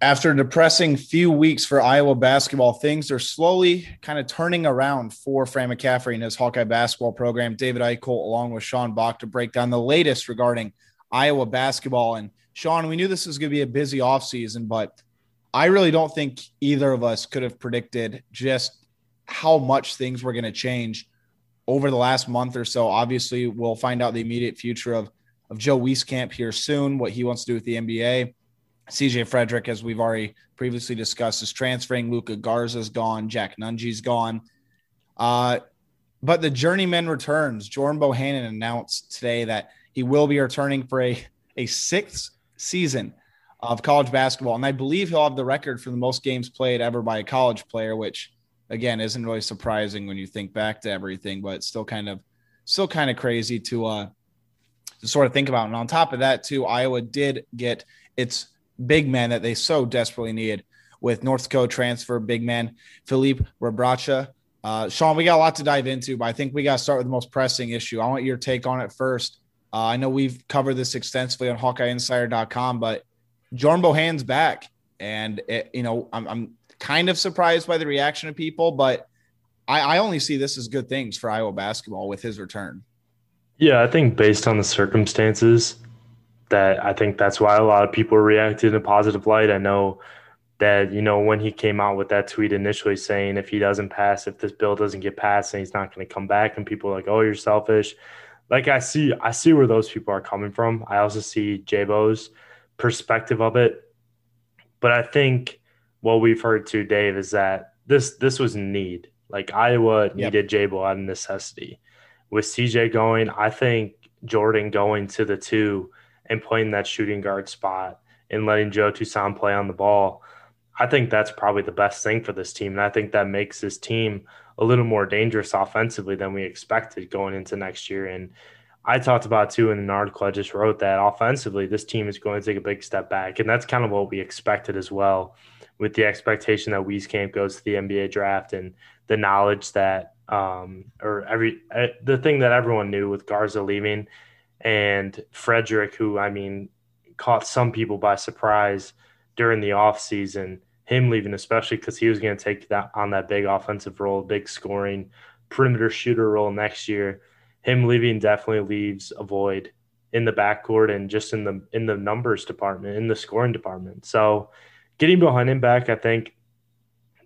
After a depressing few weeks for Iowa basketball, things are slowly kind of turning around for Fran McCaffery and his Hawkeye basketball program. David Eickholt, along with Sean Bach, to break down the latest regarding Iowa basketball. And Sean, we knew this was going to be a busy offseason, but I really don't think either of us could have predicted just how much things were going to change over the last month or so. Obviously, we'll find out the immediate future of, of Joe Wieskamp here soon, what he wants to do with the NBA CJ Fredrick, as we've already previously discussed, is transferring. Luka Garza's gone. Jack Nunge's gone. Uh, but the journeyman returns. Jordan Bohannon announced today that he will be returning for a, a sixth season of college basketball. And I believe he'll have the record for the most games played ever by a college player, which again isn't really surprising when you think back to everything, but it's still kind of still kind of crazy to uh to sort of think about. And on top of that, too, Iowa did get its big man that they so desperately needed with North Dakota transfer big man Filip Rebraca. Uh, Sean, we got a lot to dive into, but I think we got to start with the most pressing issue. I want your take on it first. Uh, I know we've covered this extensively on HawkeyeInsider.com, but Jordan Bohannon's back, and it, you know I'm, I'm, kind of surprised by the reaction of people, but I, I only see this as good things for Iowa basketball with his return. Yeah, I think based on the circumstances, that I think that's why a lot of people reacted in a positive light. I know that, you know, when he came out with that tweet initially saying if he doesn't pass, if this bill doesn't get passed, and he's not going to come back, and people are like, oh, you're selfish. Like I see, I see where those people are coming from. I also see Jabo's perspective of it. But I think what we've heard too, Dave, is that this this was need. Like Iowa needed yep. Jabo out of necessity. With CJ going, I think Jordan going to the two and playing that shooting guard spot and letting Joe Toussaint play on the ball, I think that's probably the best thing for this team. And I think that makes this team a little more dangerous offensively than we expected going into next year. And I talked about too in an article I just wrote that offensively, this team is going to take a big step back. And that's kind of what we expected as well, with the expectation that Wieskamp goes to the NBA draft and the knowledge that, um, or every, uh, the thing that everyone knew with Garza leaving and Fredrick, who I mean caught some people by surprise during the offseason, him leaving, especially because he was going to take that on that big offensive role, big scoring perimeter shooter role next year. Him leaving definitely leaves a void in the backcourt and just in the in the numbers department, in the scoring department. So getting behind him back, I think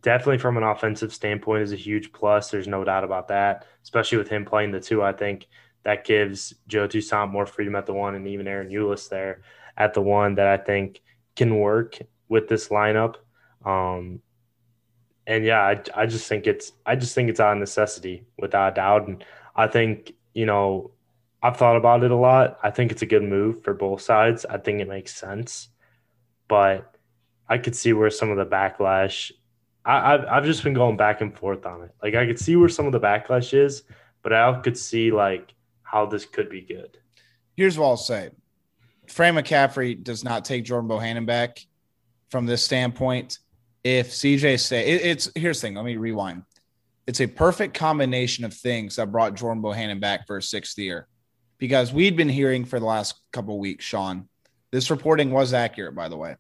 definitely from an offensive standpoint is a huge plus. There's no doubt about that, especially with him playing the two. I think that gives Joe Toussaint more freedom at the one and even Ahron Ulis there at the one that I think can work with this lineup. Um, and yeah, I, I just think it's I just think it's out of necessity without doubt. And I think, you know, I've thought about it a lot. I think it's a good move for both sides. I think it makes sense. But I could see where some of the backlash I, I've I've just been going back and forth on it. Like I could see where some of the backlash is, but I could see like how this could be good. Here's what I'll say. Fran McCaffery does not take Jordan Bohannon back from this standpoint. If CJ say it, it's here's the thing, let me rewind. It's a perfect combination of things that brought Jordan Bohannon back for a sixth year. Because we'd been hearing for the last couple weeks, Sean, this reporting was accurate, by the way.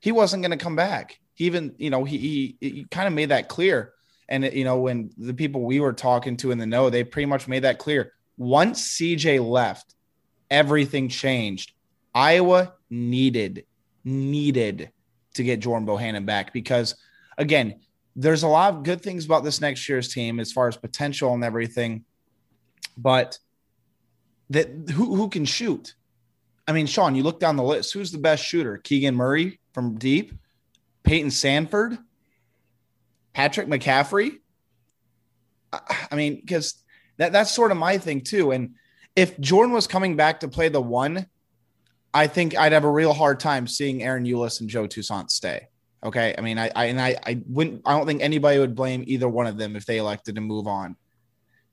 He wasn't going to come back. He even, you know, he, he, he kind of made that clear. And, you know, when the people we were talking to in the know, they pretty much made that clear once CJ left, everything changed. Iowa needed needed to get Jordan Bohannon back because again, there's a lot of good things about this next year's team as far as potential and everything, but that who who can shoot? I mean, Sean, you look down the list. Who's the best shooter? Keegan Murray from deep, Payton Sandfort, Patrick McCaffery. I mean, because that that's sort of my thing too. And if Jordan was coming back to play the one, I think I'd have a real hard time seeing Ahron Ulis and Joe Toussaint stay. Okay. I mean, I, I and I, I wouldn't I don't think anybody would blame either one of them if they elected to move on.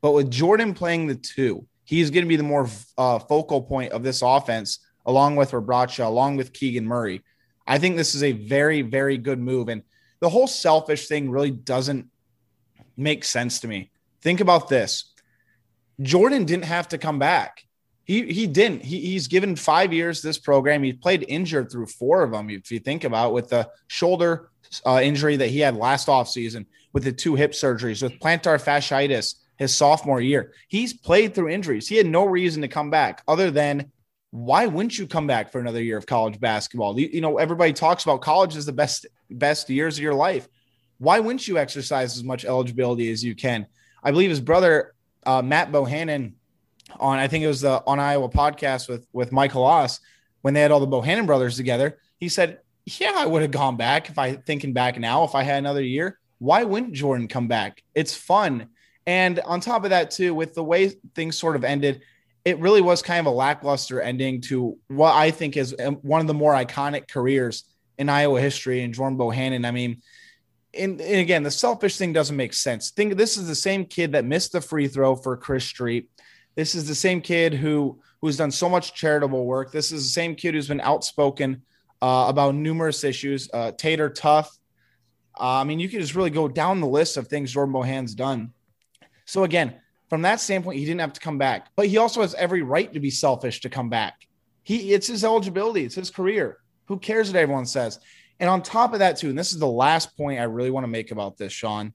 But with Jordan playing the two, he's going to be the more uh, focal point of this offense, along with Rebraca, along with Keegan Murray. I think this is a very, very good move. And the whole selfish thing really doesn't make sense to me. Think about this Jordan didn't have to come back. He he didn't. He, he's given five years this program. He played injured through four of them. If you think about it, with the shoulder uh, injury that he had last offseason, with the two hip surgeries, with plantar fasciitis his sophomore year, he's played through injuries. He had no reason to come back other than why wouldn't you come back for another year of college basketball? You, you know, everybody talks about college is the best best years of your life. Why wouldn't you exercise as much eligibility as you can? I believe his brother uh, Matt Bohannon on I think it was the on Iowa podcast with with Michael Oss when they had all the Bohannon brothers together. He said, "Yeah, I would have gone back if I thinking back now if I had another year. Why wouldn't Jordan come back? It's fun." And on top of that, too, with the way things sort of ended, it really was kind of a lackluster ending to what I think is um, one of the more iconic careers in Iowa history. And Jordan Bohannon, I mean, and, and, again, the selfish thing doesn't make sense. Think this is the same kid that missed the free throw for Chris Street. This is the same kid who who's done so much charitable work. This is the same kid who's been outspoken uh, about numerous issues. Uh, Tater Tough. Uh, I mean, you could just really go down the list of things Jordan Bohan's done. So again, from that standpoint, he didn't have to come back, but he also has every right to be selfish to come back. He it's his eligibility, it's his career. Who cares what everyone says? And on top of that, too, and this is the last point I really want to make about this, Sean.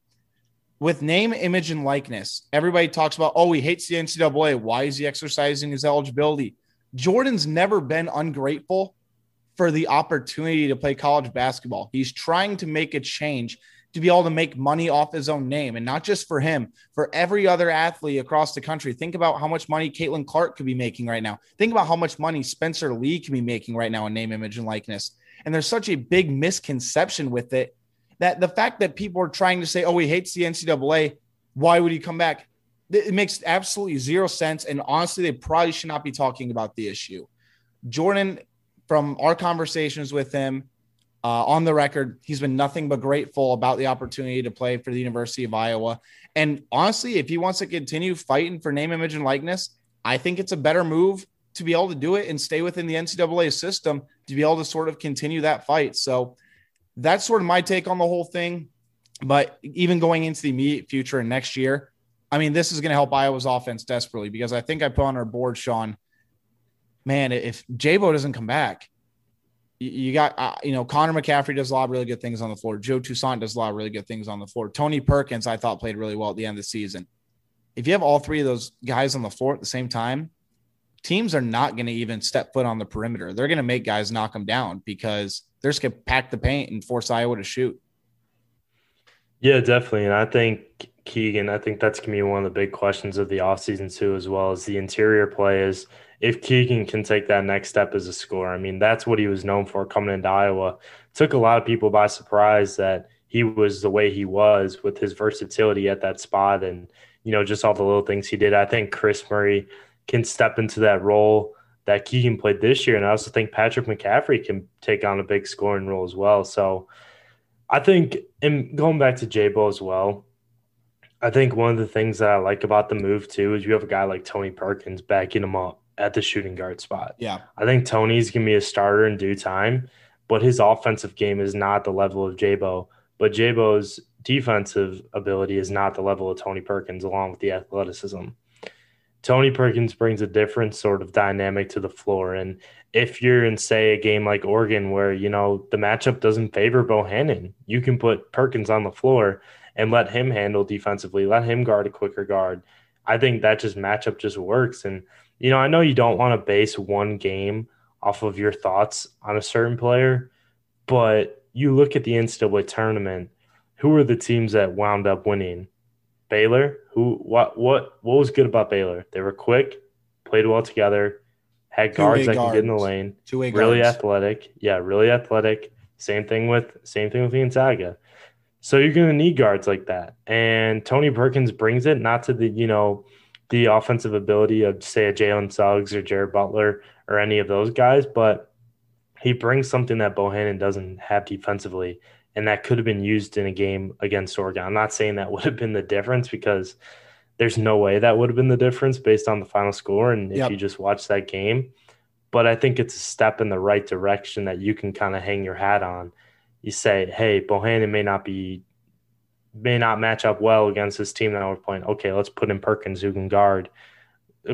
With name, image, and likeness, everybody talks about, oh, he hates the NCAA. Why is he exercising his eligibility? Jordan's never been ungrateful for the opportunity to play college basketball. He's trying to make a change to be able to make money off his own name and not just for him, for every other athlete across the country. Think about how much money Caitlin Clark could be making right now. Think about how much money Spencer Lee can be making right now in name, image, and likeness. And there's such a big misconception with it that the fact that people are trying to say, oh, he hates the NCAA, why would he come back? It makes absolutely zero sense. And honestly, they probably should not be talking about the issue. Jordan, from our conversations with him, uh, on the record, he's been nothing but grateful about the opportunity to play for the University of Iowa. And honestly, if he wants to continue fighting for name, image, and likeness, I think it's a better move to be able to do it and stay within the NCAA system to be able to sort of continue that fight. So that's sort of my take on the whole thing. But even going into the immediate future and next year, I mean, this is going to help Iowa's offense desperately because I think I put on our board, Sean. Man, if Jabo doesn't come back, you got uh, you know Connor McCaffery does a lot of really good things on the floor. Joe Toussaint does a lot of really good things on the floor. Tony Perkins, I thought played really well at the end of the season. If you have all three of those guys on the floor at the same time, teams are not going to even step foot on the perimeter. They're going to make guys knock them down because they're just going to pack the paint and force Iowa to shoot. Yeah, definitely. And I think Keegan, I think that's going to be one of the big questions of the offseason too, as well as the interior play is if Keegan can take that next step as a scorer. I mean, that's what he was known for coming into Iowa. Took a lot of people by surprise that he was the way he was with his versatility at that spot and, you know, just all the little things he did. I think Kris Murray can step into that role that Keegan played this year. And I also think Patrick McCaffery can take on a big scoring role as well. So I think, and going back to Jabo as well, I think one of the things that I like about the move too is you have a guy like Tony Perkins backing him up at the shooting guard spot. Yeah. I think Tony's going to be a starter in due time, but his offensive game is not the level of Jabo. But Jabo's defensive ability is not the level of Tony Perkins, along with the athleticism. Tony Perkins brings a different sort of dynamic to the floor. And if you're in, say, a game like Oregon where, you know, the matchup doesn't favor Bohannon, you can put Perkins on the floor and let him handle defensively, let him guard a quicker guard. I think that just matchup just works. And, you know, I know you don't want to base one game off of your thoughts on a certain player, but you look at the NCAA tournament, who are the teams that wound up winning? Baylor, who what what what was good about Baylor? They were quick, played well together, had guards that guards. can get in the lane, Two-way really guards. athletic. Yeah, really athletic. Same thing with same thing with Gonzaga. So you're going to need guards like that, and Tony Perkins brings it not to the you know the offensive ability of say a Jalen Suggs or Jared Butler or any of those guys, but he brings something that Bohannon doesn't have defensively, and that could have been used in a game against Oregon. I'm not saying that would have been the difference because there's no way that would have been the difference based on the final score and if yep. you just watch that game. But I think it's a step in the right direction that you can kind of hang your hat on. You say, hey, Bohannon may not be may not match up well against this team that we're playing. Okay, let's put in Perkins who can guard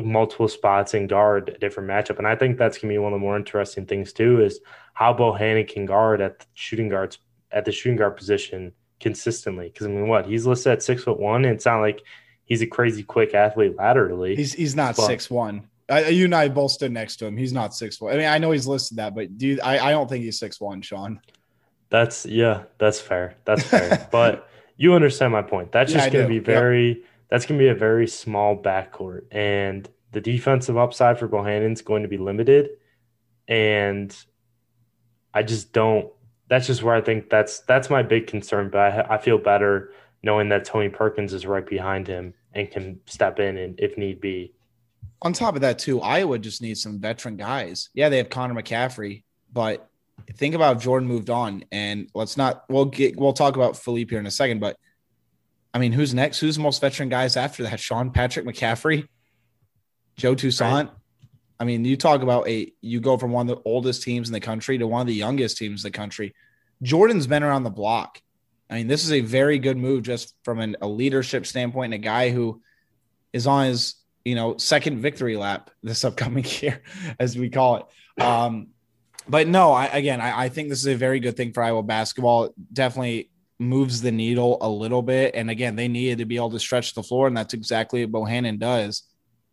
multiple spots and guard a different matchup. And I think that's gonna be one of the more interesting things too is how Bohannon can guard at the shooting guards at the shooting guard position consistently. Because I mean, what he's listed at six foot one, and it's not like he's a crazy quick athlete laterally. He's he's not but, six one. I, you and I both stood next to him. He's not six one. I mean, I know he's listed that, but do you, I, I don't think he's six one, Sean. That's yeah, that's fair. That's fair. but you understand my point. That's just yeah, going to be very. Yep. That's going to be a very small backcourt, and the defensive upside for Bohannon's going to be limited. And I just don't. That's just where I think that's that's my big concern. But I, I feel better knowing that Tony Perkins is right behind him and can step in and if need be. On top of that, too, Iowa just needs some veteran guys. Yeah, they have Connor McCaffery, but think about if Jordan moved on, and let's not. We'll get. We'll talk about Filip here in a second, but I mean, who's next? Who's the most veteran guys after that? Sean Patrick McCaffery, Joe Toussaint. Right. I mean, you talk about a. You go from one of the oldest teams in the country to one of the youngest teams in the country. Jordan's been around the block. I mean, this is a very good move just from an, a leadership standpoint, and a guy who is on his you know second victory lap this upcoming year, as we call it. Um, but no, I, again, I, I, think this is a very good thing for Iowa basketball. It definitely moves the needle a little bit. And again, they needed to be able to stretch the floor, and that's exactly what Bohannon does.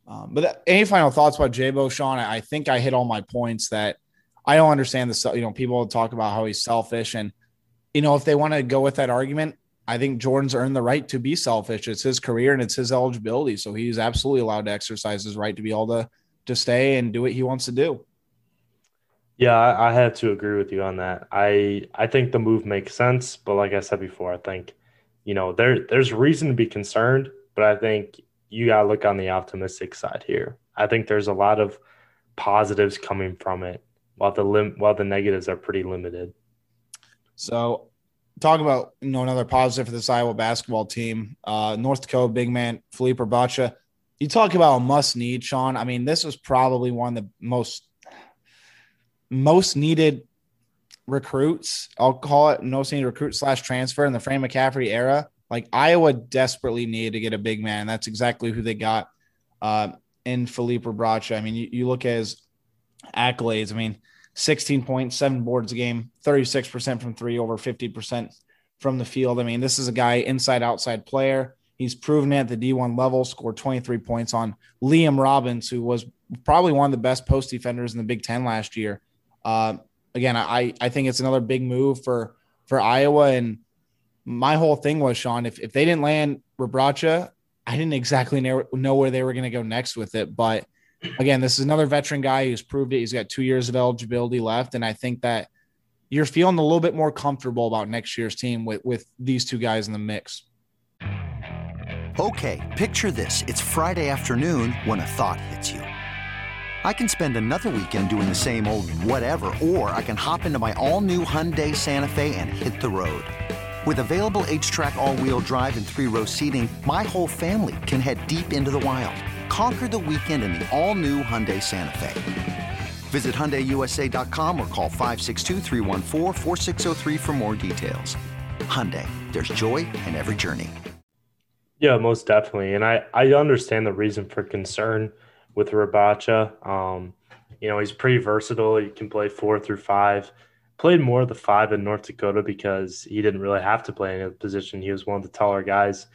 Um, but that, any final thoughts about Jabo, Sean? I, I think I hit all my points that I don't understand the, you know, people talk about how he's selfish. And, you know, if they want to go with that argument, I think Jordan's earned the right to be selfish. It's his career and it's his eligibility. So he's absolutely allowed to exercise his right to be able to, to stay and do what he wants to do. Yeah, I, I have to agree with you on that. I I think the move makes sense, but like I said before, I think you know there there's reason to be concerned, but I think you gotta look on the optimistic side here. I think there's a lot of positives coming from it, while the lim- while the negatives are pretty limited. So, talk about you know another positive for this Iowa basketball team. Uh, North Dakota big man Filip Rebraca. You talk about a must need, Sean. I mean, this was probably one of the most most needed recruits. I'll call it most needed recruit slash transfer in the Fran McCaffery era. Like Iowa desperately needed to get a big man. That's exactly who they got uh, in Filip Rebraca. I mean, you, you look at his accolades. I mean, 16 points, seven boards a game, 36% from three, over 50% from the field. I mean, this is a guy inside outside player. He's proven it at the D1 level, scored 23 points on Liam Robbins, who was probably one of the best post defenders in the Big Ten last year. Uh, again, I I think it's another big move for for Iowa. And my whole thing was Sean, if if they didn't land Rebraca, I didn't exactly know, know where they were going to go next with it. But again, this is another veteran guy who's proved it. He's got two years of eligibility left, and I think that you're feeling a little bit more comfortable about next year's team with with these two guys in the mix. Okay, picture this: it's Friday afternoon when a thought hits you. I can spend another weekend doing the same old whatever, or I can hop into my all-new Hyundai Santa Fe and hit the road. With available H-Track all-wheel drive and three-row seating, my whole family can head deep into the wild. Conquer the weekend in the all-new Hyundai Santa Fe. Visit HyundaiUSA.com or call 562 for more details. Hyundai, there's joy in every journey. Yeah, most definitely. And I, I understand the reason for concern – with Rebraca. Um, you know, he's pretty versatile. He can play four through five. Played more of the five in North Dakota because he didn't really have to play any position. He was one of the taller guys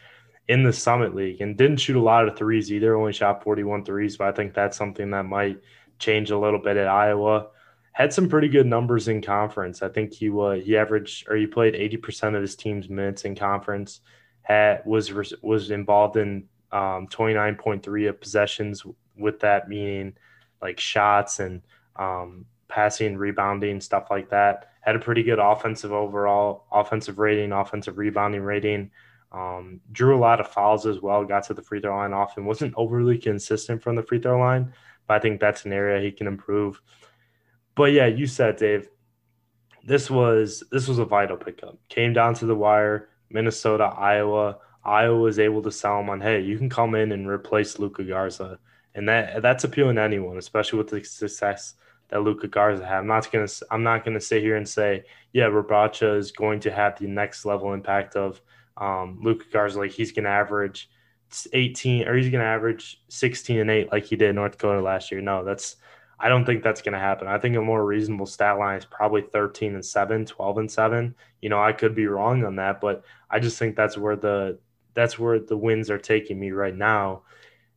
in the Summit League and didn't shoot a lot of threes either. Only shot 41 threes, but I think that's something that might change a little bit at Iowa. Had some pretty good numbers in conference. I think he he averaged or he played 80% of his team's minutes in conference. Had was was involved in um, 29.3 of possessions with that meaning like shots and um, passing, rebounding, stuff like that. Had a pretty good offensive overall offensive rating, offensive rebounding rating. Um, drew a lot of fouls as well. Got to the free throw line often. Wasn't overly consistent from the free throw line, but I think that's an area he can improve. But yeah, you said Dave. This was this was a vital pickup. Came down to the wire. Minnesota, Iowa. Iowa was able to sell him on, hey, you can come in and replace Luka Garza and that that's appealing to anyone, especially with the success that Luka Garza had. I'm not gonna I'm not gonna sit here and say, yeah, Rebraca is going to have the next level impact of um, Luka Garza. Like he's gonna average 18 or he's to average 16 and 8 like he did North Dakota last year. No, that's I don't think that's going to happen. I think a more reasonable stat line is probably 13 and 7, 12 and 7. You know, I could be wrong on that, but I just think that's where the that's where the wins are taking me right now.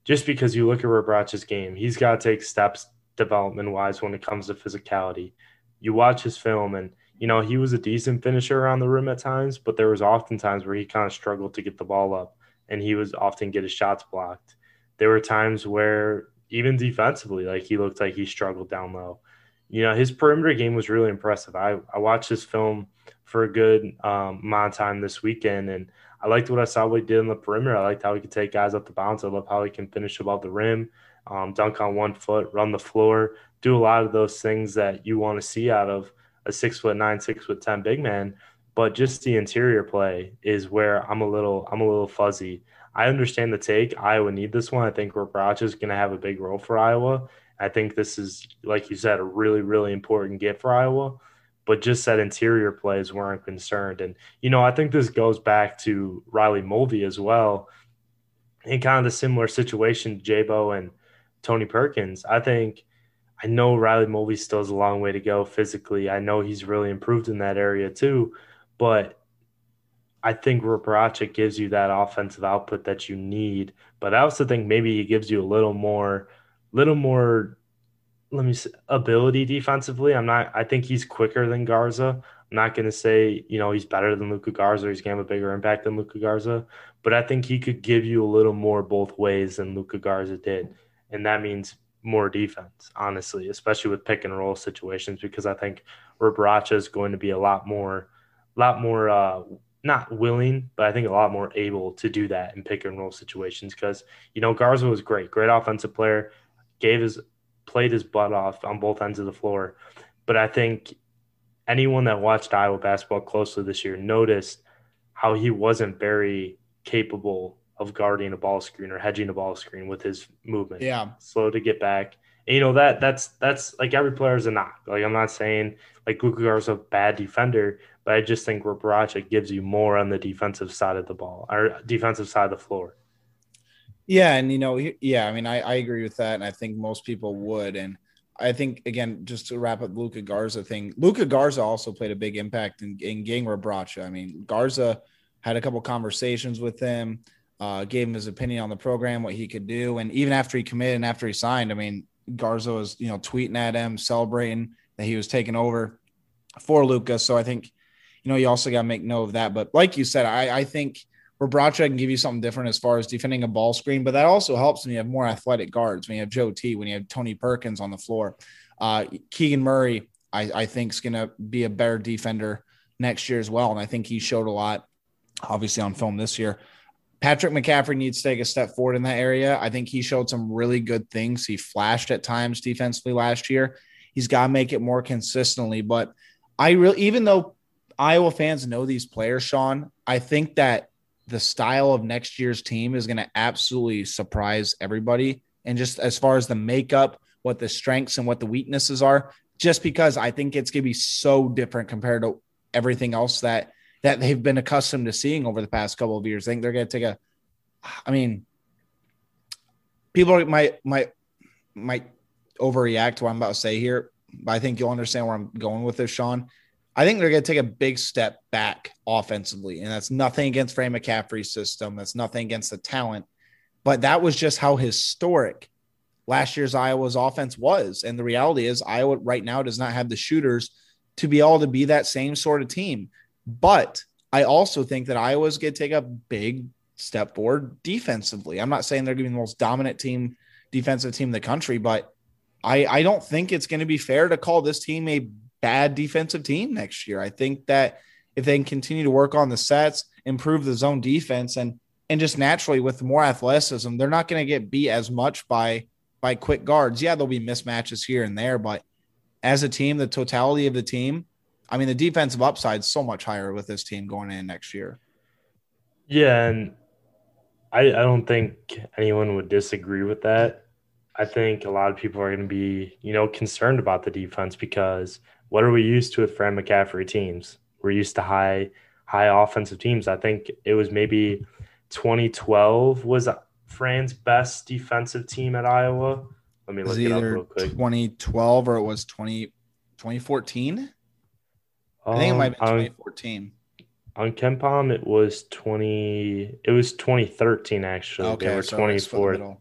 Just because you look at Rebraca's game, he's got to take steps development wise when it comes to physicality. You watch his film and you know, he was a decent finisher around the rim at times, but there was often times where he kind of struggled to get the ball up and he was often get his shots blocked. There were times where even defensively, like he looked like he struggled down low. You know, his perimeter game was really impressive. I, I watched his film for a good um, amount of time this weekend, and I liked what I saw what he did on the perimeter. I liked how he could take guys up the bounce. I love how he can finish above the rim, um, dunk on one foot, run the floor, do a lot of those things that you want to see out of a six foot nine, six foot ten big man but just the interior play is where I'm a little I'm a little fuzzy. I understand the take. Iowa need this one. I think Rebraca is going to have a big role for Iowa. I think this is, like you said, a really really important get for Iowa. But just that interior play is where I'm concerned. And you know, I think this goes back to Riley Mulvey as well, in kind of the similar situation, Jabo and Tony Perkins. I think. I know Riley Mulvey still has a long way to go physically. I know he's really improved in that area too but I think Rebraca gives you that offensive output that you need. But I also think maybe he gives you a little more, little more, let me say, ability defensively. I'm not. I think he's quicker than Garza. I'm not going to say you know he's better than Luka Garza. he's going to have a bigger impact than Luka Garza. But I think he could give you a little more both ways than Luka Garza did, and that means more defense, honestly, especially with pick and roll situations. Because I think Rebraca is going to be a lot more lot more uh, not willing, but I think a lot more able to do that in pick and roll situations because you know Garza was great, great offensive player, gave his played his butt off on both ends of the floor, but I think anyone that watched Iowa basketball closely this year noticed how he wasn't very capable of guarding a ball screen or hedging a ball screen with his movement. Yeah, slow to get back. And, you know that that's that's like every player is a knock. Like I'm not saying like Luka Garza a bad defender, but I just think Rebraca gives you more on the defensive side of the ball or defensive side of the floor. Yeah, and you know, yeah, I mean, I, I agree with that, and I think most people would. And I think again, just to wrap up Luka Garza thing, Luka Garza also played a big impact in, in getting Rebraca. I mean, Garza had a couple conversations with him, uh, gave him his opinion on the program, what he could do, and even after he committed and after he signed, I mean, Garza was you know tweeting at him, celebrating that he was taking over for Luka. So I think you know, you also got to make note of that. But like you said, I, I think Rebraca can give you something different as far as defending a ball screen, but that also helps when you have more athletic guards. When you have Joe T, when you have Tony Perkins on the floor, uh, Keegan Murray, I, I think is going to be a better defender next year as well. And I think he showed a lot, obviously on film this year. Patrick McCaffery needs to take a step forward in that area. I think he showed some really good things. He flashed at times defensively last year. He's got to make it more consistently. But I really, even though Iowa fans know these players, Sean. I think that the style of next year's team is going to absolutely surprise everybody. And just as far as the makeup, what the strengths and what the weaknesses are, just because I think it's going to be so different compared to everything else that that they've been accustomed to seeing over the past couple of years. I think they're going to take a. I mean, people might might might overreact to what I'm about to say here, but I think you'll understand where I'm going with this, Sean. I think they're going to take a big step back offensively. And that's nothing against Fran McCaffery's system. That's nothing against the talent. But that was just how historic last year's Iowa's offense was. And the reality is, Iowa right now does not have the shooters to be able to be that same sort of team. But I also think that Iowa's going to take a big step forward defensively. I'm not saying they're going to be the most dominant team, defensive team in the country, but I, I don't think it's going to be fair to call this team a bad defensive team next year. I think that if they can continue to work on the sets, improve the zone defense, and and just naturally with more athleticism, they're not going to get beat as much by by quick guards. Yeah, there'll be mismatches here and there, but as a team, the totality of the team, I mean, the defensive upside is so much higher with this team going in next year. Yeah, and I, I don't think anyone would disagree with that. I think a lot of people are going to be, you know, concerned about the defense because what are we used to with Fran McCaffery teams? We're used to high high offensive teams. I think it was maybe 2012 was Fran's best defensive team at Iowa. Let me look it up real quick. 2012 or it was 20, 2014. I think it might have been 2014. On, on KenPom, it was 20. It was 2013 actually. Okay, they were so 24th.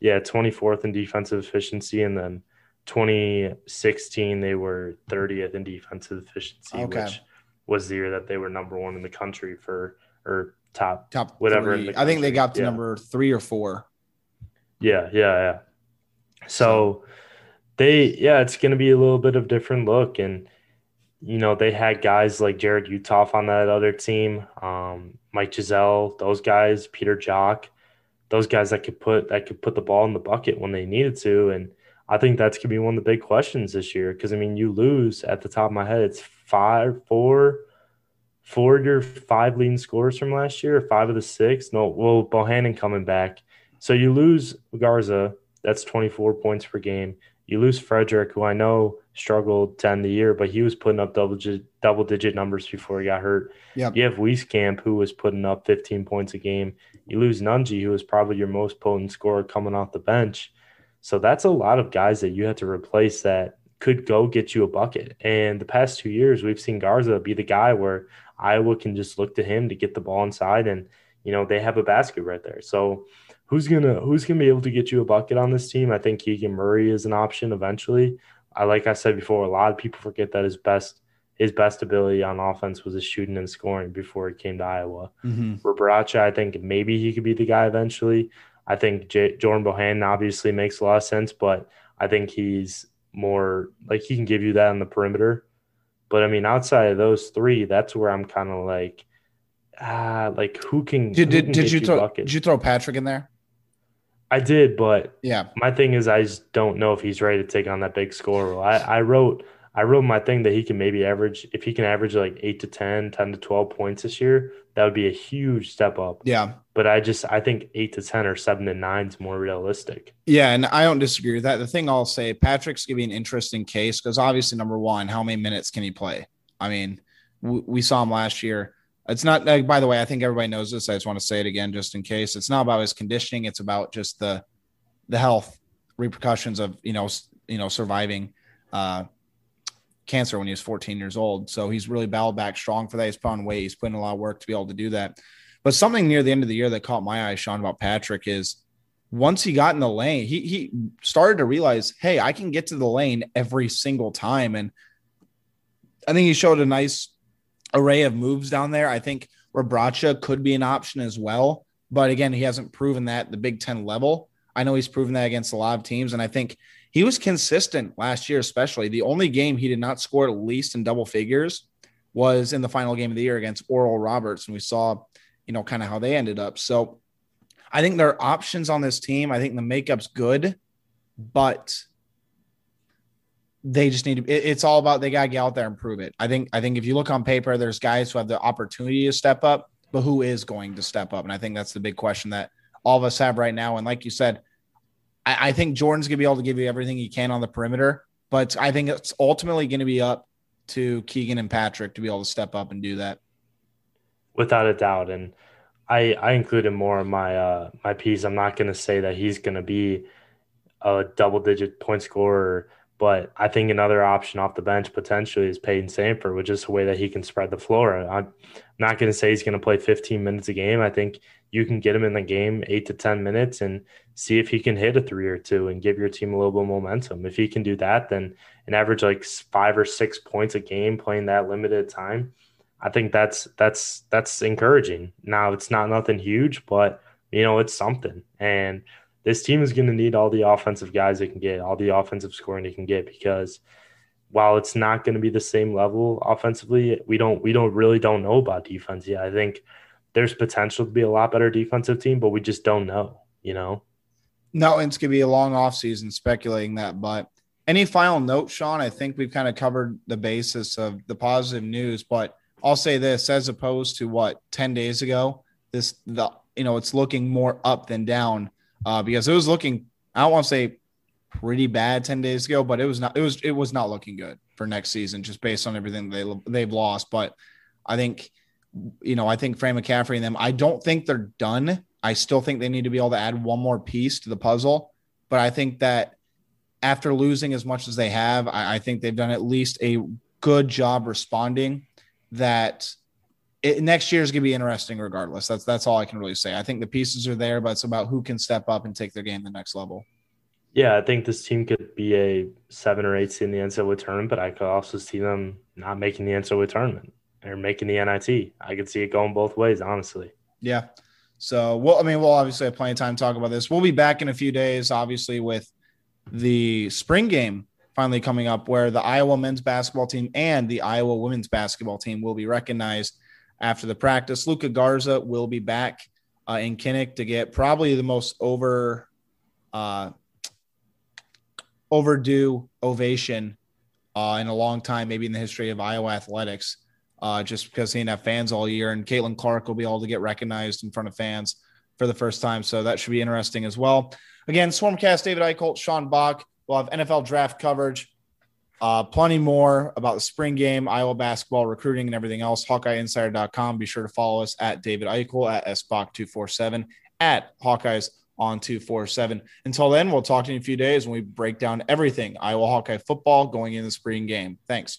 Yeah, 24th in defensive efficiency, and then 2016 they were 30th in defensive efficiency, okay. which was the year that they were number one in the country for or top top whatever. I think they got to yeah. number three or four. Yeah, yeah, yeah. So they, yeah, it's going to be a little bit of different look, and you know they had guys like Jarrod Uthoff on that other team, um, Mike Gesell, those guys, Peter Jok, those guys that could put that could put the ball in the bucket when they needed to, and I think that's gonna be one of the big questions this year. Because I mean, you lose at the top of my head, it's five, four, four of your five leading scores from last year, five of the six. No, well, Bohannon coming back, so you lose Garza. That's 24 points per game. You lose Fredrick, who I know struggled to end the year, but he was putting up double digit, double digit numbers before he got hurt. Yep. You have Wieskamp, who was putting up 15 points a game. You lose Nunge, who was probably your most potent scorer coming off the bench. So that's a lot of guys that you have to replace that could go get you a bucket. And the past two years, we've seen Garza be the guy where Iowa can just look to him to get the ball inside, and you know they have a basket right there. So who's gonna who's gonna be able to get you a bucket on this team? I think Keegan Murray is an option eventually. I like I said before, a lot of people forget that his best his best ability on offense was his shooting and scoring before he came to Iowa. Mm-hmm. Rebraca, I think maybe he could be the guy eventually. I think J- Jordan Bohannon obviously makes a lot of sense, but I think he's more like he can give you that on the perimeter. But I mean, outside of those three, that's where I'm kind of like, ah, like who can? Did who did, did you, throw? Did you throw Patrick in there? I did, but yeah, my thing is I just don't know if he's ready to take on that big score. I, I wrote I wrote my thing that he can maybe average if he can average like 8 to 10, 10 to 12 points this year, that would be a huge step up. Yeah. But I just I think 8 to 10 or 7 to 9 is more realistic. Yeah, and I don't disagree with that. The thing I'll say, Patrick's gonna be an interesting case because obviously number 1, how many minutes can he play? I mean, we, we saw him last year. It's not like by the way, I think everybody knows this. I just want to say it again just in case. It's not about his conditioning, it's about just the the health repercussions of, you know, you know, surviving uh cancer when he was 14 years old. So he's really battled back strong for that. He's put on weight. He's put a lot of work to be able to do that. But something near the end of the year that caught my eye, Sean, about Patrick is once he got in the lane, he he started to realize, hey, I can get to the lane every single time. And I think he showed a nice array of moves down there. I think Rebraca could be an option as well. But again, he hasn't proven that the Big Ten level. I know he's proven that against a lot of teams. And I think he was consistent last year, especially. The only game he did not score at least in double figures was in the final game of the year against Oral Roberts. And we saw, you know, kind of how they ended up. So I think there are options on this team. I think the makeup's good, but they just need to it, it's all about they gotta get out there and prove it. I think I think if you look on paper, there's guys who have the opportunity to step up, but who is going to step up? And I think that's the big question that all of us have right now. And like you said, I, I think Jordan's gonna be able to give you everything he can on the perimeter, but I think it's ultimately going to be up to Keegan and Patrick to be able to step up and do that. Without a doubt, and I I included more in my uh my piece. I'm not going to say that he's going to be a double digit point scorer, but I think another option off the bench potentially is Payton Sandfort, which is a way that he can spread the floor. I'm not going to say he's going to play 15 minutes a game. I think you can get him in the game eight to 10 minutes and see if he can hit a three or two and give your team a little bit of momentum. If he can do that, then an average like five or six points a game playing that limited time, I think that's that's that's encouraging. Now it's not nothing huge, but you know it's something. And this team is going to need all the offensive guys they can get, all the offensive scoring they can get, because while it's not going to be the same level offensively, we don't we don't really don't know about defense yet. I think there's potential to be a lot better defensive team, but we just don't know, you know? No, it's going to be a long offseason speculating that. But any final note, Sean? I think we've kind of covered the basis of the positive news, but I'll say this as opposed to what 10 days ago, this, the, you know, it's looking more up than down uh, because it was looking, I don't want to say pretty bad 10 days ago, but it was not, it was, it was not looking good for next season just based on everything they, they've lost. But I think, you know, I think Fran McCaffery and them, I don't think they're done. I still think they need to be able to add one more piece to the puzzle. But I think that after losing as much as they have, I, I think they've done at least a good job responding that it, next year is going to be interesting regardless. That's that's all I can really say. I think the pieces are there, but it's about who can step up and take their game to the next level. Yeah, I think this team could be a seven or eight seed in the NCAA tournament, but I could also see them not making the NCAA tournament or making the NIT. I could see it going both ways, honestly. Yeah. So, well, I mean, we'll obviously have plenty of time to talk about this. We'll be back in a few days, obviously, with the spring game finally coming up, where the Iowa men's basketball team and the Iowa women's basketball team will be recognized after the practice. Luka Garza will be back uh, in Kinnick to get probably the most over uh, overdue ovation uh, in a long time, maybe in the history of Iowa athletics, uh, just because he didn't have fans all year. And Caitlin Clark will be able to get recognized in front of fans for the first time. So that should be interesting as well. Again, Swarmcast, David Eickholt, Sean Bach. We'll have NFL draft coverage, uh, plenty more about the spring game, Iowa basketball, recruiting, and everything else. HawkeyeInsider.com. Be sure to follow us at David Eickholt, at SBach247, at Hawkeyes on 247. Until then, we'll talk to you in a few days when we break down everything Iowa Hawkeye football going in the spring game. Thanks.